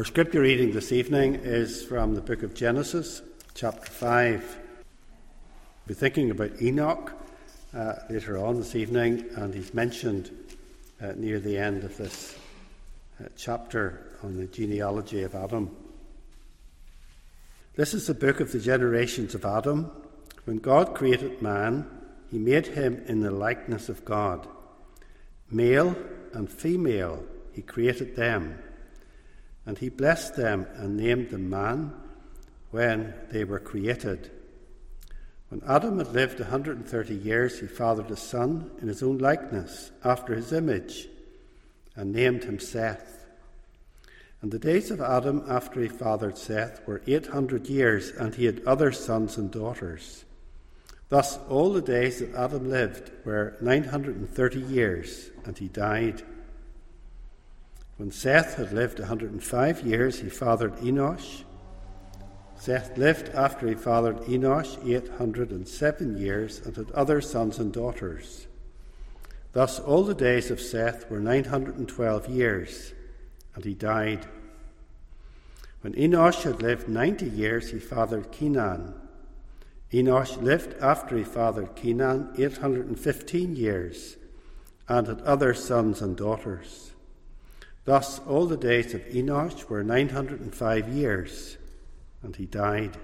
Our scripture reading this evening is from the book of Genesis, chapter 5. We'll be thinking about Enoch uh, later on this evening, and he's mentioned uh, near the end of this uh, chapter on the genealogy of Adam. This is the book of the generations of Adam. When God created man, he made him in the likeness of God. Male and female, he created them. And he blessed them and named them man when they were created. When Adam had lived a 130 years, he fathered a son in his own likeness, after his image, and named him Seth. And the days of Adam after he fathered Seth were 800 years, and he had other sons and daughters. Thus, all the days that Adam lived were 930 years, and he died. When Seth had lived 105 years, he fathered Enosh. Seth lived after he fathered Enosh 807 years and had other sons and daughters. Thus, all the days of Seth were 912 years, and he died. When Enosh had lived 90 years, he fathered Kenan. Enosh lived after he fathered Kenan 815 years and had other sons and daughters. Thus, all the days of Enosh were 905 years, and he died.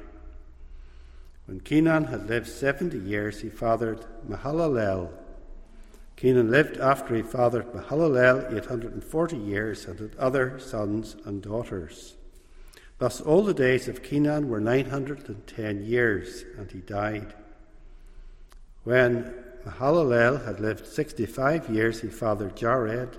When Kenan had lived 70 years, he fathered Mahalalel. Kenan lived after he fathered Mahalalel 840 years and had other sons and daughters. Thus, all the days of Kenan were 910 years, and he died. When Mahalalel had lived 65 years, he fathered Jared.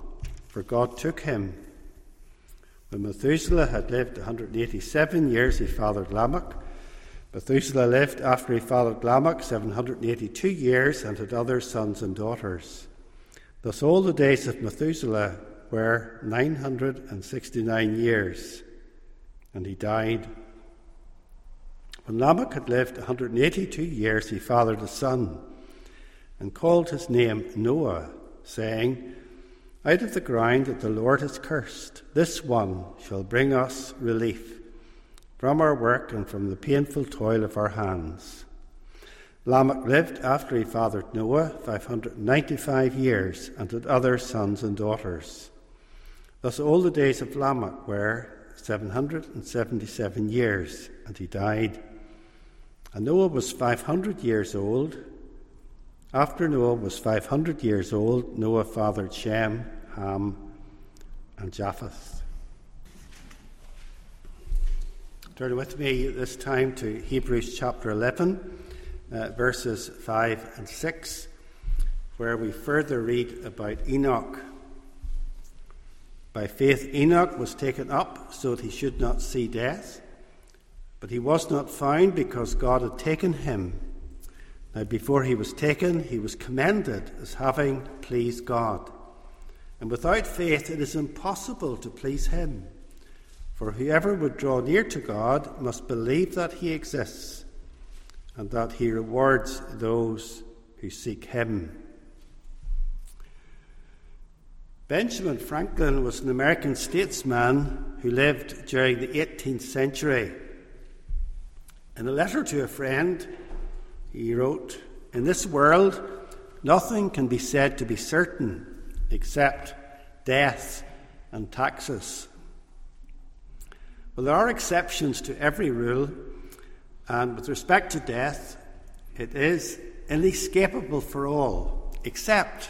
for God took him. When Methuselah had lived 187 years, he fathered Lamech. Methuselah lived after he fathered Lamech 782 years and had other sons and daughters. Thus, all the days of Methuselah were 969 years, and he died. When Lamech had lived 182 years, he fathered a son and called his name Noah, saying, out of the ground that the Lord has cursed, this one shall bring us relief from our work and from the painful toil of our hands. Lamech lived after he fathered Noah 595 years and had other sons and daughters. Thus all the days of Lamech were 777 years, and he died. And Noah was 500 years old after Noah was 500 years old, Noah fathered Shem, Ham, and Japheth. Turn with me this time to Hebrews chapter 11, uh, verses 5 and 6, where we further read about Enoch. By faith, Enoch was taken up so that he should not see death, but he was not found because God had taken him. Now, before he was taken, he was commended as having pleased God. And without faith, it is impossible to please him. For whoever would draw near to God must believe that he exists and that he rewards those who seek him. Benjamin Franklin was an American statesman who lived during the 18th century. In a letter to a friend, he wrote, In this world, nothing can be said to be certain except death and taxes. Well, there are exceptions to every rule, And with respect to death, it is inescapable for all, except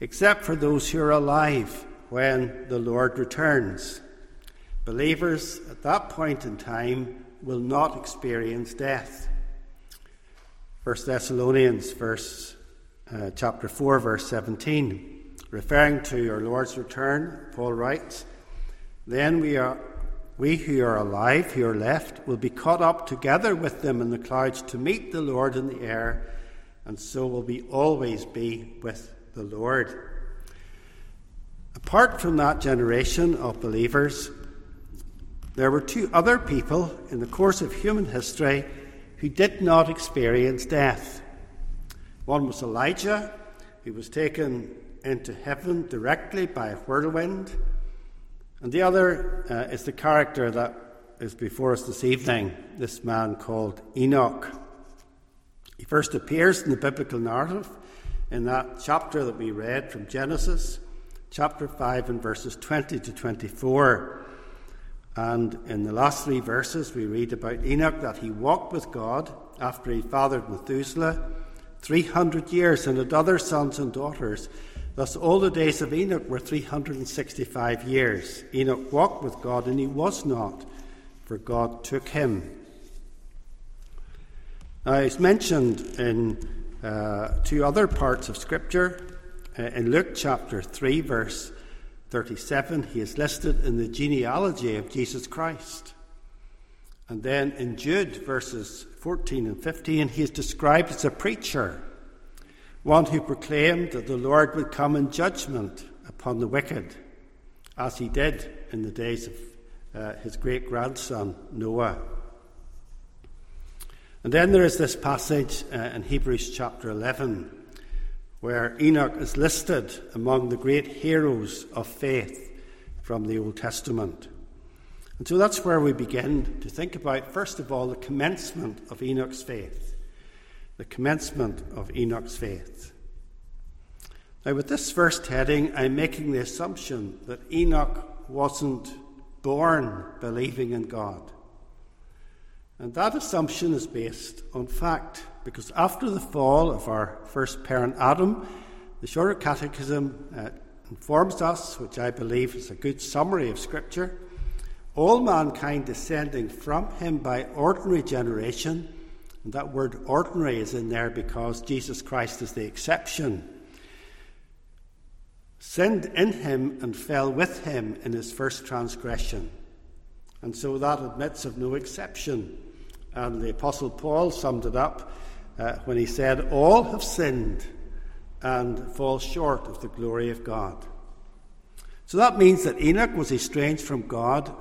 except for those who are alive when the Lord returns. Believers at that point in time will not experience death. 1 Thessalonians verse uh, chapter 4 verse 17 referring to our Lord's return Paul writes then we are we who are alive who are left will be caught up together with them in the clouds to meet the Lord in the air and so will we always be with the Lord. Apart from that generation of believers there were two other people in the course of human history who did not experience death. One was Elijah, who was taken into heaven directly by a whirlwind. And the other uh, is the character that is before us this evening, this man called Enoch. He first appears in the biblical narrative in that chapter that we read from Genesis, chapter 5, and verses 20 to 24. And in the last three verses, we read about Enoch that he walked with God after he fathered Methuselah 300 years and had other sons and daughters. Thus, all the days of Enoch were 365 years. Enoch walked with God, and he was not, for God took him. Now, it's mentioned in uh, two other parts of Scripture. Uh, in Luke chapter 3, verse 37, he is listed in the genealogy of Jesus Christ. And then in Jude, verses 14 and 15, he is described as a preacher, one who proclaimed that the Lord would come in judgment upon the wicked, as he did in the days of uh, his great grandson Noah. And then there is this passage uh, in Hebrews chapter 11 where Enoch is listed among the great heroes of faith from the Old Testament. And so that's where we begin to think about, first of all, the commencement of Enoch's faith. The commencement of Enoch's faith. Now, with this first heading, I'm making the assumption that Enoch wasn't born believing in God. And that assumption is based on fact. Because after the fall of our first parent Adam, the Shorter Catechism uh, informs us, which I believe is a good summary of Scripture, all mankind descending from him by ordinary generation, and that word ordinary is in there because Jesus Christ is the exception, sinned in him and fell with him in his first transgression. And so that admits of no exception. And the Apostle Paul summed it up uh, when he said, All have sinned and fall short of the glory of God. So that means that Enoch was estranged from God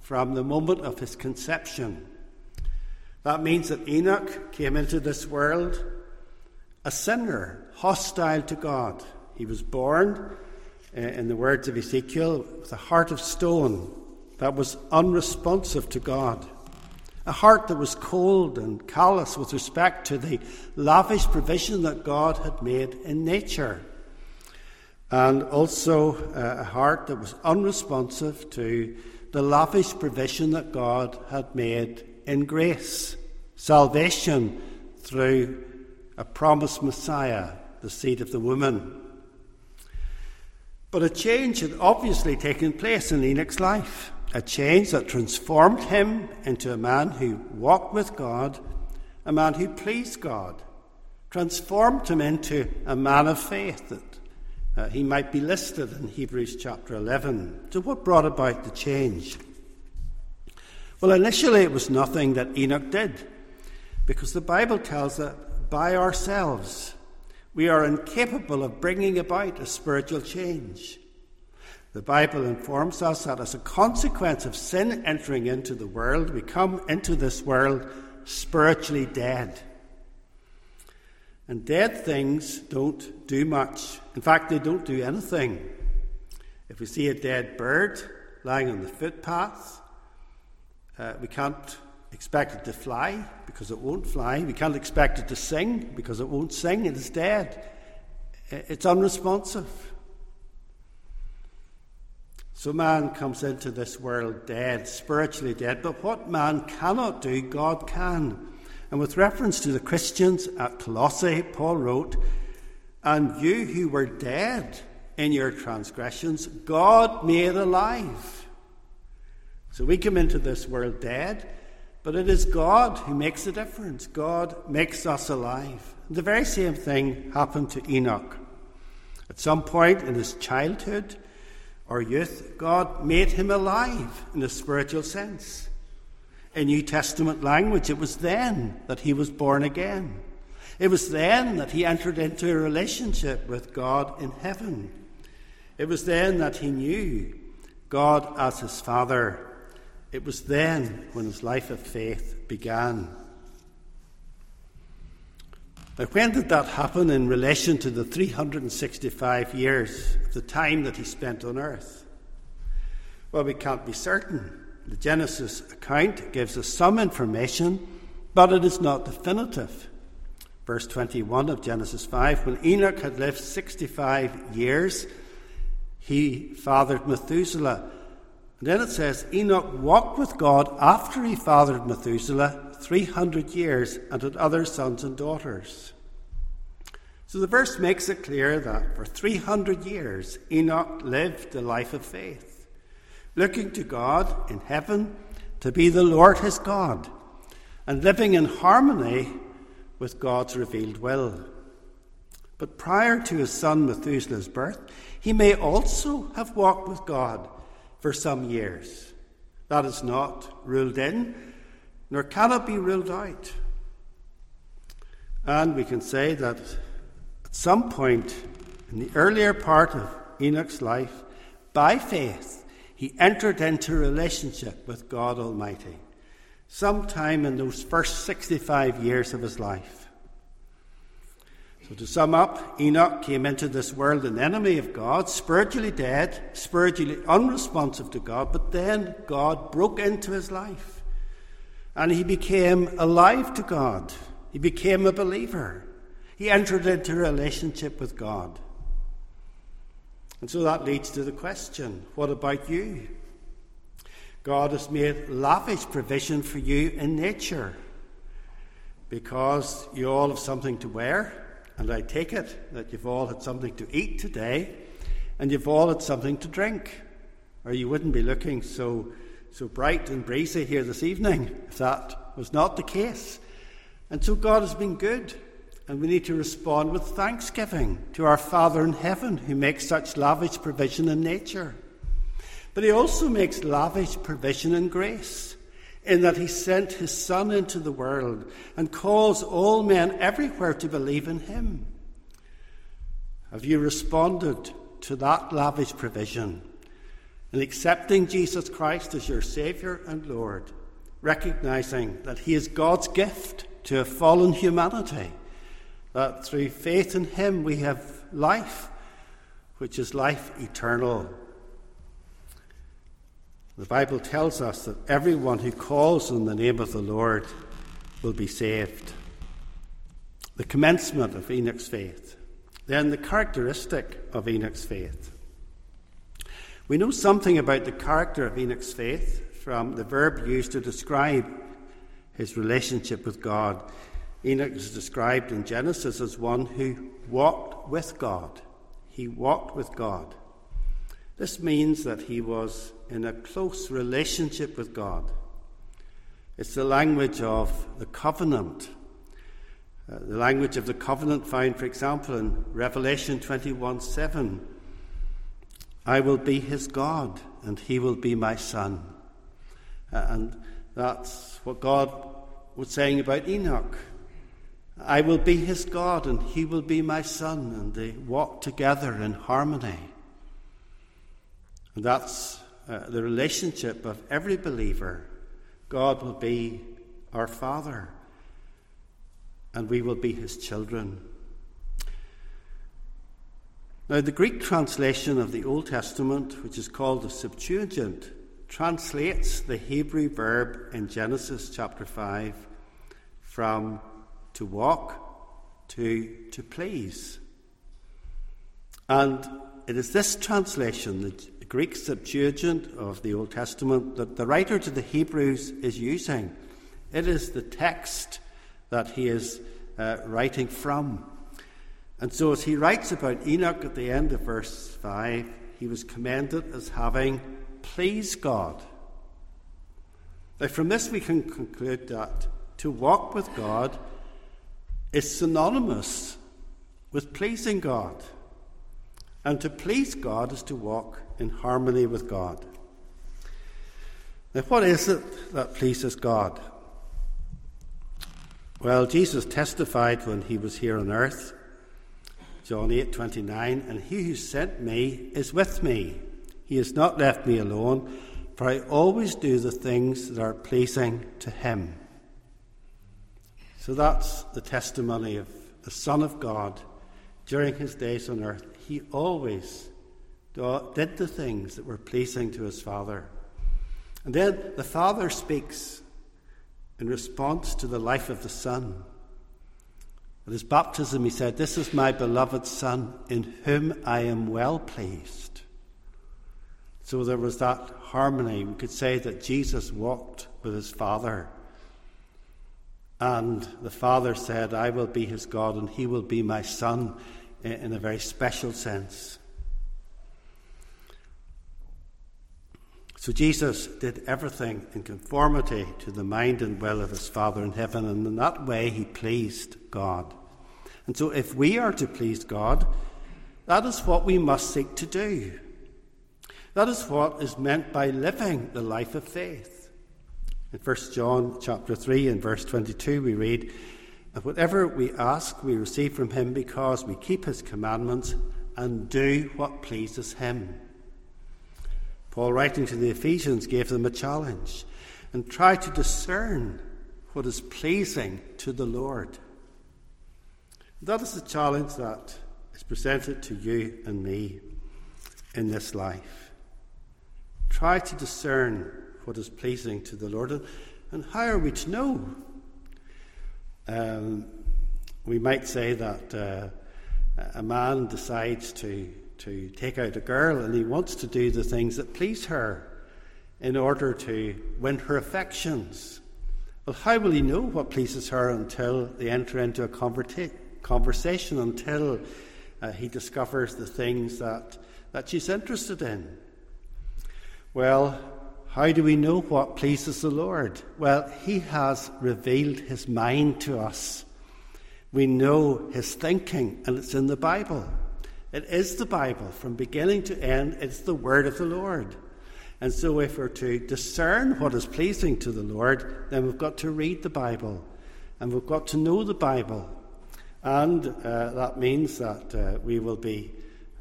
from the moment of his conception. That means that Enoch came into this world a sinner, hostile to God. He was born, uh, in the words of Ezekiel, with a heart of stone that was unresponsive to God a heart that was cold and callous with respect to the lavish provision that God had made in nature, and also uh, a heart that was unresponsive to the lavish provision that God had made in grace, salvation through a promised Messiah, the seed of the woman. But a change had obviously taken place in Enoch's life a change that transformed him into a man who walked with God, a man who pleased God, transformed him into a man of faith that uh, he might be listed in Hebrews chapter 11. So, what brought about the change? Well, initially it was nothing that Enoch did, because the Bible tells that by ourselves we are incapable of bringing about a spiritual change. The Bible informs us that as a consequence of sin entering into the world, we come into this world spiritually dead. And dead things don't do much. In fact, they don't do anything. If we see a dead bird lying on the footpath, uh, we can't expect it to fly because it won't fly. We can't expect it to sing because it won't sing. It is dead. It's unresponsive. So man comes into this world dead, spiritually dead, but what man cannot do, God can. And with reference to the Christians at Colossae, Paul wrote, And you who were dead in your transgressions, God made alive. So we come into this world dead, but it is God who makes the difference. God makes us alive. The very same thing happened to Enoch. At some point in his childhood or youth, God made him alive in a spiritual sense. In New Testament language, it was then that he was born again. It was then that he entered into a relationship with God in heaven. It was then that he knew God as his Father. It was then when his life of faith began. Now, when did that happen in relation to the 365 years, of the time that he spent on earth? Well, we can't be certain. The Genesis account gives us some information, but it is not definitive. Verse 21 of Genesis 5 When Enoch had lived 65 years, he fathered Methuselah. And then it says Enoch walked with God after he fathered Methuselah 300 years and had other sons and daughters. So the verse makes it clear that for 300 years Enoch lived the life of faith, looking to God in heaven to be the Lord his God, and living in harmony with God's revealed will. But prior to his son Methuselah's birth, he may also have walked with God for some years. That is not ruled in, nor can it be ruled out. And we can say that at some point in the earlier part of Enoch's life, by faith, he entered into relationship with God Almighty, sometime in those first 65 years of his life. So, to sum up, Enoch came into this world an enemy of God, spiritually dead, spiritually unresponsive to God, but then God broke into his life and he became alive to God. He became a believer. He entered into relationship with God. And so that leads to the question what about you? God has made lavish provision for you in nature because you all have something to wear, and I take it that you've all had something to eat today, and you've all had something to drink, or you wouldn't be looking so so bright and breezy here this evening, if that was not the case. And so God has been good, and we need to respond with thanksgiving to our Father in heaven who makes such lavish provision in nature. But He also makes lavish provision in grace, in that He sent His Son into the world and calls all men everywhere to believe in Him. Have you responded to that lavish provision? In accepting Jesus Christ as your Saviour and Lord, recognizing that He is God's gift to a fallen humanity, that through faith in Him we have life, which is life eternal. The Bible tells us that everyone who calls on the name of the Lord will be saved. The commencement of Enoch's faith, then the characteristic of Enoch's faith. We know something about the character of Enoch's faith from the verb used to describe his relationship with God. Enoch is described in Genesis as one who walked with God. He walked with God. This means that he was in a close relationship with God. It's the language of the covenant. Uh, the language of the covenant found, for example, in Revelation 21 7 I will be his God, and he will be my son. Uh, and that's what God was saying about Enoch. I will be his God, and he will be my son. And they walk together in harmony. And that's uh, the relationship of every believer. God will be our Father, and we will be his children. Now, the Greek translation of the Old Testament, which is called the Septuagint, translates the Hebrew verb in Genesis chapter 5 from to walk to to please. And it is this translation, the Greek Septuagint of the Old Testament that the writer to the Hebrews is using. It is the text that he is uh, writing from. And so, as he writes about Enoch at the end of verse 5, he was commended as having pleased God. Now, from this, we can conclude that to walk with God is synonymous with pleasing God. And to please God is to walk in harmony with God. Now, what is it that pleases God? Well, Jesus testified when he was here on earth, John 8 29, and he who sent me is with me. He has not left me alone, for I always do the things that are pleasing to him. So that's the testimony of the Son of God during his days on earth. He always did the things that were pleasing to his Father. And then the Father speaks in response to the life of the Son. At his baptism, he said, This is my beloved Son, in whom I am well pleased. So there was that harmony. We could say that Jesus walked with his Father. And the Father said, I will be his God, and he will be my Son, in a very special sense. So Jesus did everything in conformity to the mind and will of his Father in heaven, and in that way he pleased God. And so if we are to please God, that is what we must seek to do. That is what is meant by living the life of faith. In 1 John chapter 3 and verse 22 we read, And whatever we ask we receive from him because we keep his commandments and do what pleases him. Paul, writing to the Ephesians, gave them a challenge and try to discern what is pleasing to the Lord. That is the challenge that is presented to you and me in this life. Try to discern what is pleasing to the Lord. And how are we to know? Um, we might say that uh, a man decides to to take out a girl and he wants to do the things that please her in order to win her affections. Well, how will he know what pleases her until they enter into a converta- conversation, until uh, he discovers the things that, that she's interested in? Well, how do we know what pleases the Lord? Well, he has revealed his mind to us. We know his thinking, and it's in the Bible. It is the Bible from beginning to end, it's the word of the Lord. And so, if we're to discern what is pleasing to the Lord, then we've got to read the Bible and we've got to know the Bible. And uh, that means that uh, we will be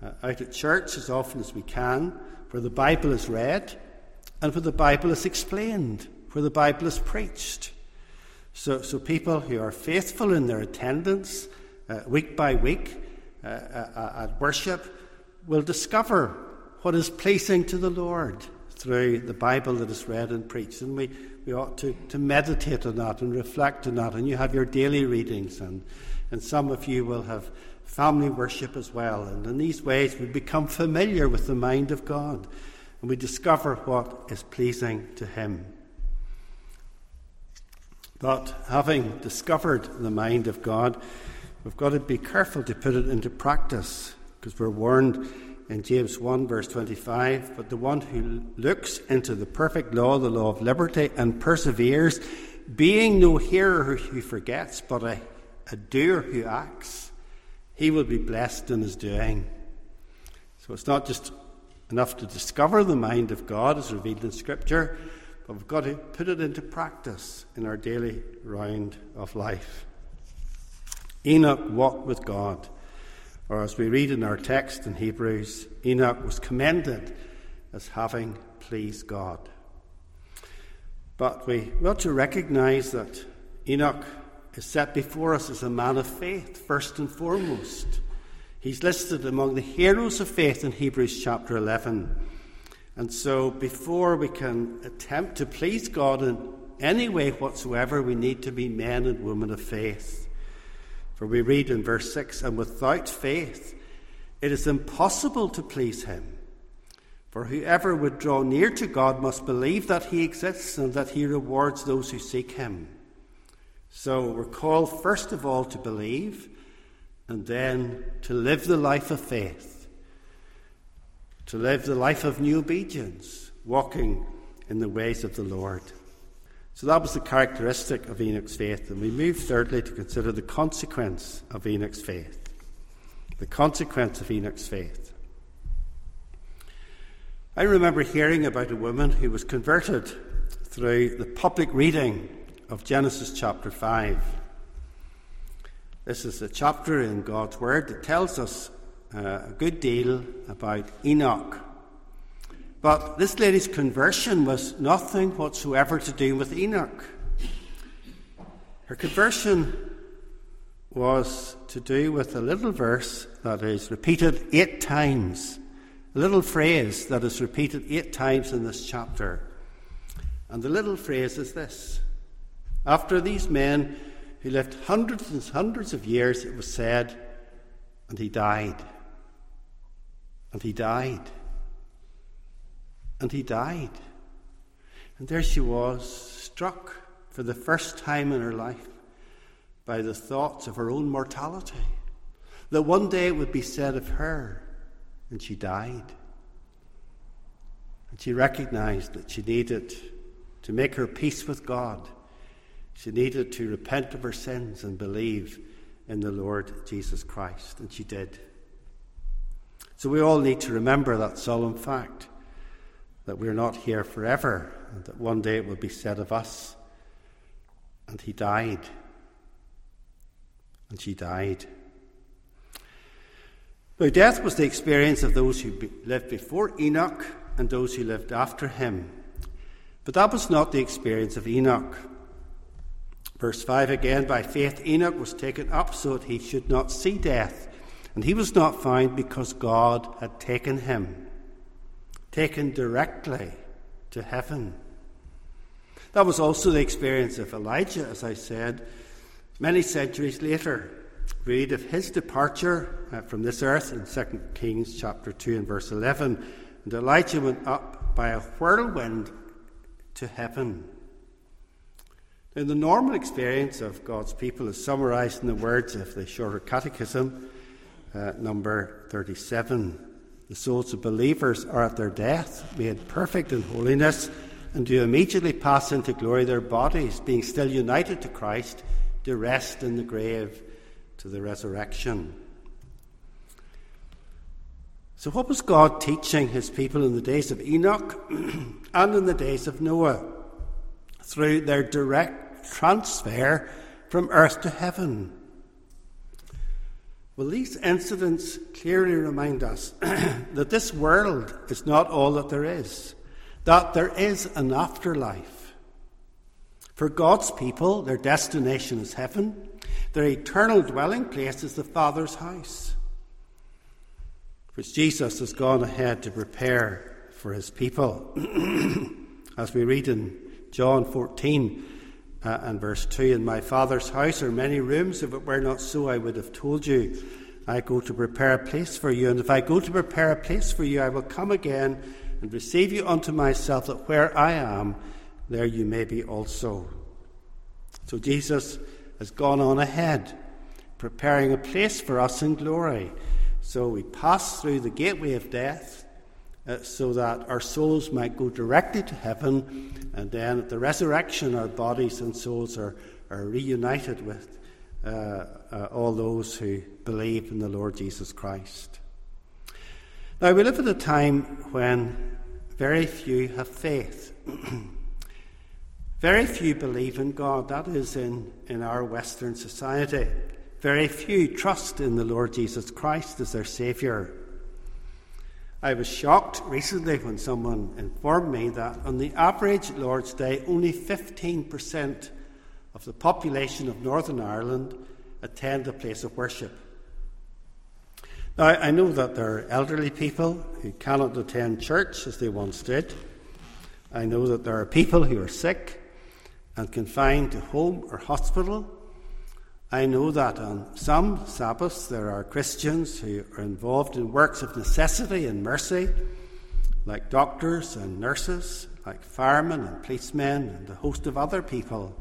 uh, out at church as often as we can, where the Bible is read and where the Bible is explained, where the Bible is preached. So, so people who are faithful in their attendance uh, week by week uh, at worship will discover what is pleasing to the Lord through the Bible that is read and preached. And we, we ought to, to meditate on that and reflect on that. And you have your daily readings, and, and some of you will have family worship as well. And in these ways, we become familiar with the mind of God and we discover what is pleasing to Him. But having discovered the mind of God, We've got to be careful to put it into practice because we're warned in James 1, verse 25 But the one who looks into the perfect law, the law of liberty, and perseveres, being no hearer who forgets, but a, a doer who acts, he will be blessed in his doing. So it's not just enough to discover the mind of God as revealed in Scripture, but we've got to put it into practice in our daily round of life. Enoch walked with God. Or as we read in our text in Hebrews, Enoch was commended as having pleased God. But we ought to recognize that Enoch is set before us as a man of faith, first and foremost. He's listed among the heroes of faith in Hebrews chapter 11. And so, before we can attempt to please God in any way whatsoever, we need to be men and women of faith. For we read in verse 6 And without faith, it is impossible to please him. For whoever would draw near to God must believe that he exists and that he rewards those who seek him. So we're called first of all to believe and then to live the life of faith, to live the life of new obedience, walking in the ways of the Lord. So that was the characteristic of Enoch's faith. And we move thirdly to consider the consequence of Enoch's faith. The consequence of Enoch's faith. I remember hearing about a woman who was converted through the public reading of Genesis chapter 5. This is a chapter in God's Word that tells us uh, a good deal about Enoch. But this lady's conversion was nothing whatsoever to do with Enoch. Her conversion was to do with a little verse that is repeated eight times a little phrase that is repeated eight times in this chapter. And the little phrase is this After these men who lived hundreds and hundreds of years, it was said, and he died. And he died. And he died. And there she was, struck for the first time in her life by the thoughts of her own mortality. That one day it would be said of her, and she died. And she recognized that she needed to make her peace with God. She needed to repent of her sins and believe in the Lord Jesus Christ, and she did. So we all need to remember that solemn fact that we're not here forever, and that one day it will be said of us, and he died. And she died. Now, death was the experience of those who lived before Enoch and those who lived after him. But that was not the experience of Enoch. Verse 5 again By faith, Enoch was taken up so that he should not see death, and he was not found because God had taken him, taken directly to heaven. That was also the experience of Elijah, as I said, many centuries later read of his departure uh, from this earth in 2 Kings chapter 2 and verse 11. And Elijah went up by a whirlwind to heaven. Now, the normal experience of God's people is summarized in the words of the Shorter Catechism, uh, number 37. The souls of believers are at their death, made perfect in holiness, and do immediately pass into glory their bodies, being still united to Christ, to rest in the grave to the resurrection. So, what was God teaching his people in the days of Enoch and in the days of Noah through their direct transfer from earth to heaven? Well, these incidents clearly remind us that this world is not all that there is, that there is an afterlife. For God's people, their destination is heaven, their eternal dwelling place is the Father's house, which Jesus has gone ahead to prepare for his people. As we read in John 14 uh, and verse 2 In my Father's house are many rooms. If it were not so, I would have told you. I go to prepare a place for you. And if I go to prepare a place for you, I will come again and receive you unto myself, that where I am, there you may be also. So Jesus has gone on ahead, preparing a place for us in glory. So we pass through the gateway of death uh, so that our souls might go directly to heaven, and then at the resurrection, our bodies and souls are, are reunited with uh, uh, all those who believe in the Lord Jesus Christ. Now, we live at a time when very few have faith. Very few believe in God. That is in, in our Western society. Very few trust in the Lord Jesus Christ as their Saviour. I was shocked recently when someone informed me that on the average Lord's Day, only 15% of the population of Northern Ireland attend a place of worship. Now, I know that there are elderly people who cannot attend church as they once did. I know that there are people who are sick and confined to home or hospital. I know that on some Sabbaths there are Christians who are involved in works of necessity and mercy, like doctors and nurses, like firemen and policemen, and a host of other people.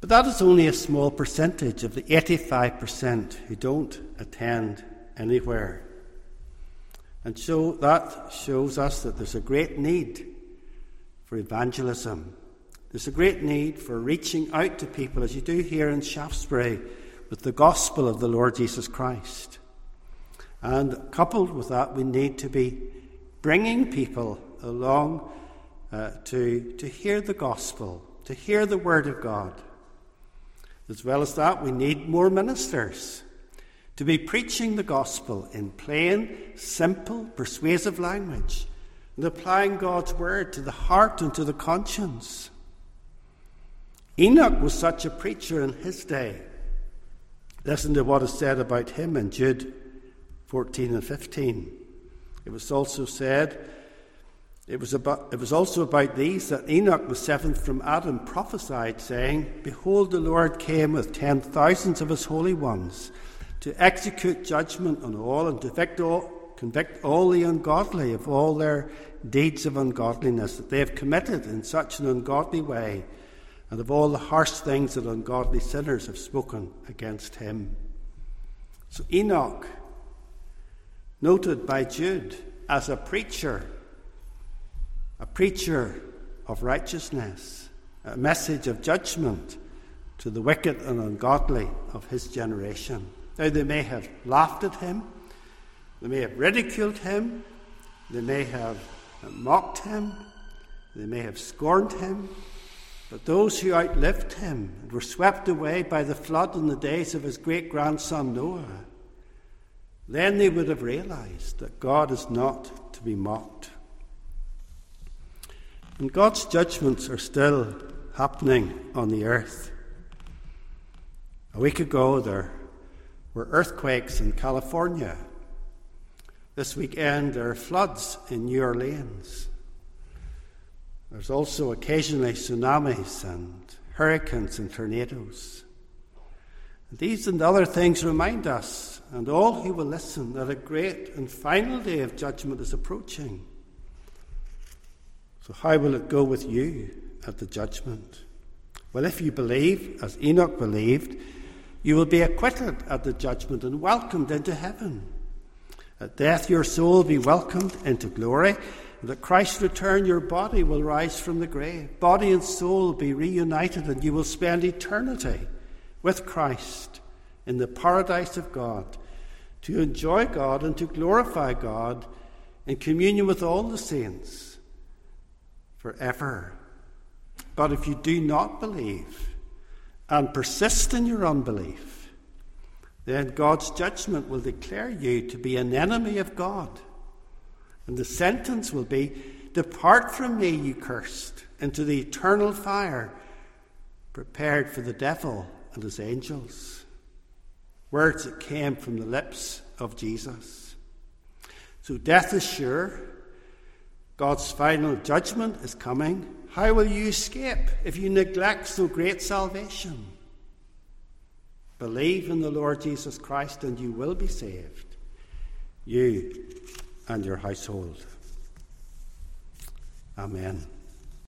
But that is only a small percentage of the 85% who don't attend anywhere. And so that shows us that there's a great need for evangelism. There's a great need for reaching out to people, as you do here in Shaftesbury, with the gospel of the Lord Jesus Christ. And coupled with that, we need to be bringing people along uh, to, to hear the gospel, to hear the word of God. As well as that, we need more ministers to be preaching the gospel in plain, simple, persuasive language and applying God's word to the heart and to the conscience. Enoch was such a preacher in his day. Listen to what is said about him in Jude 14 and 15. It was also said, it was, about, it was also about these that Enoch, the seventh from Adam, prophesied, saying, Behold, the Lord came with ten thousands of his holy ones to execute judgment on all and to all, convict all the ungodly of all their deeds of ungodliness that they have committed in such an ungodly way, and of all the harsh things that ungodly sinners have spoken against him. So Enoch, noted by Jude as a preacher, a preacher of righteousness, a message of judgment to the wicked and ungodly of his generation. Now, they may have laughed at him, they may have ridiculed him, they may have mocked him, they may have scorned him, but those who outlived him and were swept away by the flood in the days of his great grandson Noah, then they would have realized that God is not to be mocked. And God's judgments are still happening on the earth. A week ago, there were earthquakes in California. This weekend, there are floods in New Orleans. There's also occasionally tsunamis and hurricanes and tornadoes. These and other things remind us, and all who will listen, that a great and final day of judgment is approaching. So, how will it go with you at the judgment? Well, if you believe, as Enoch believed, you will be acquitted at the judgment and welcomed into heaven. At death, your soul will be welcomed into glory, and at Christ's return, your body will rise from the grave. Body and soul will be reunited, and you will spend eternity with Christ in the paradise of God to enjoy God and to glorify God in communion with all the saints forever. But if you do not believe and persist in your unbelief, then God's judgment will declare you to be an enemy of God. And the sentence will be Depart from me, you cursed, into the eternal fire prepared for the devil and his angels. Words that came from the lips of Jesus. So death is sure. God's final judgment is coming. How will you escape if you neglect so great salvation? Believe in the Lord Jesus Christ and you will be saved, you and your household. Amen.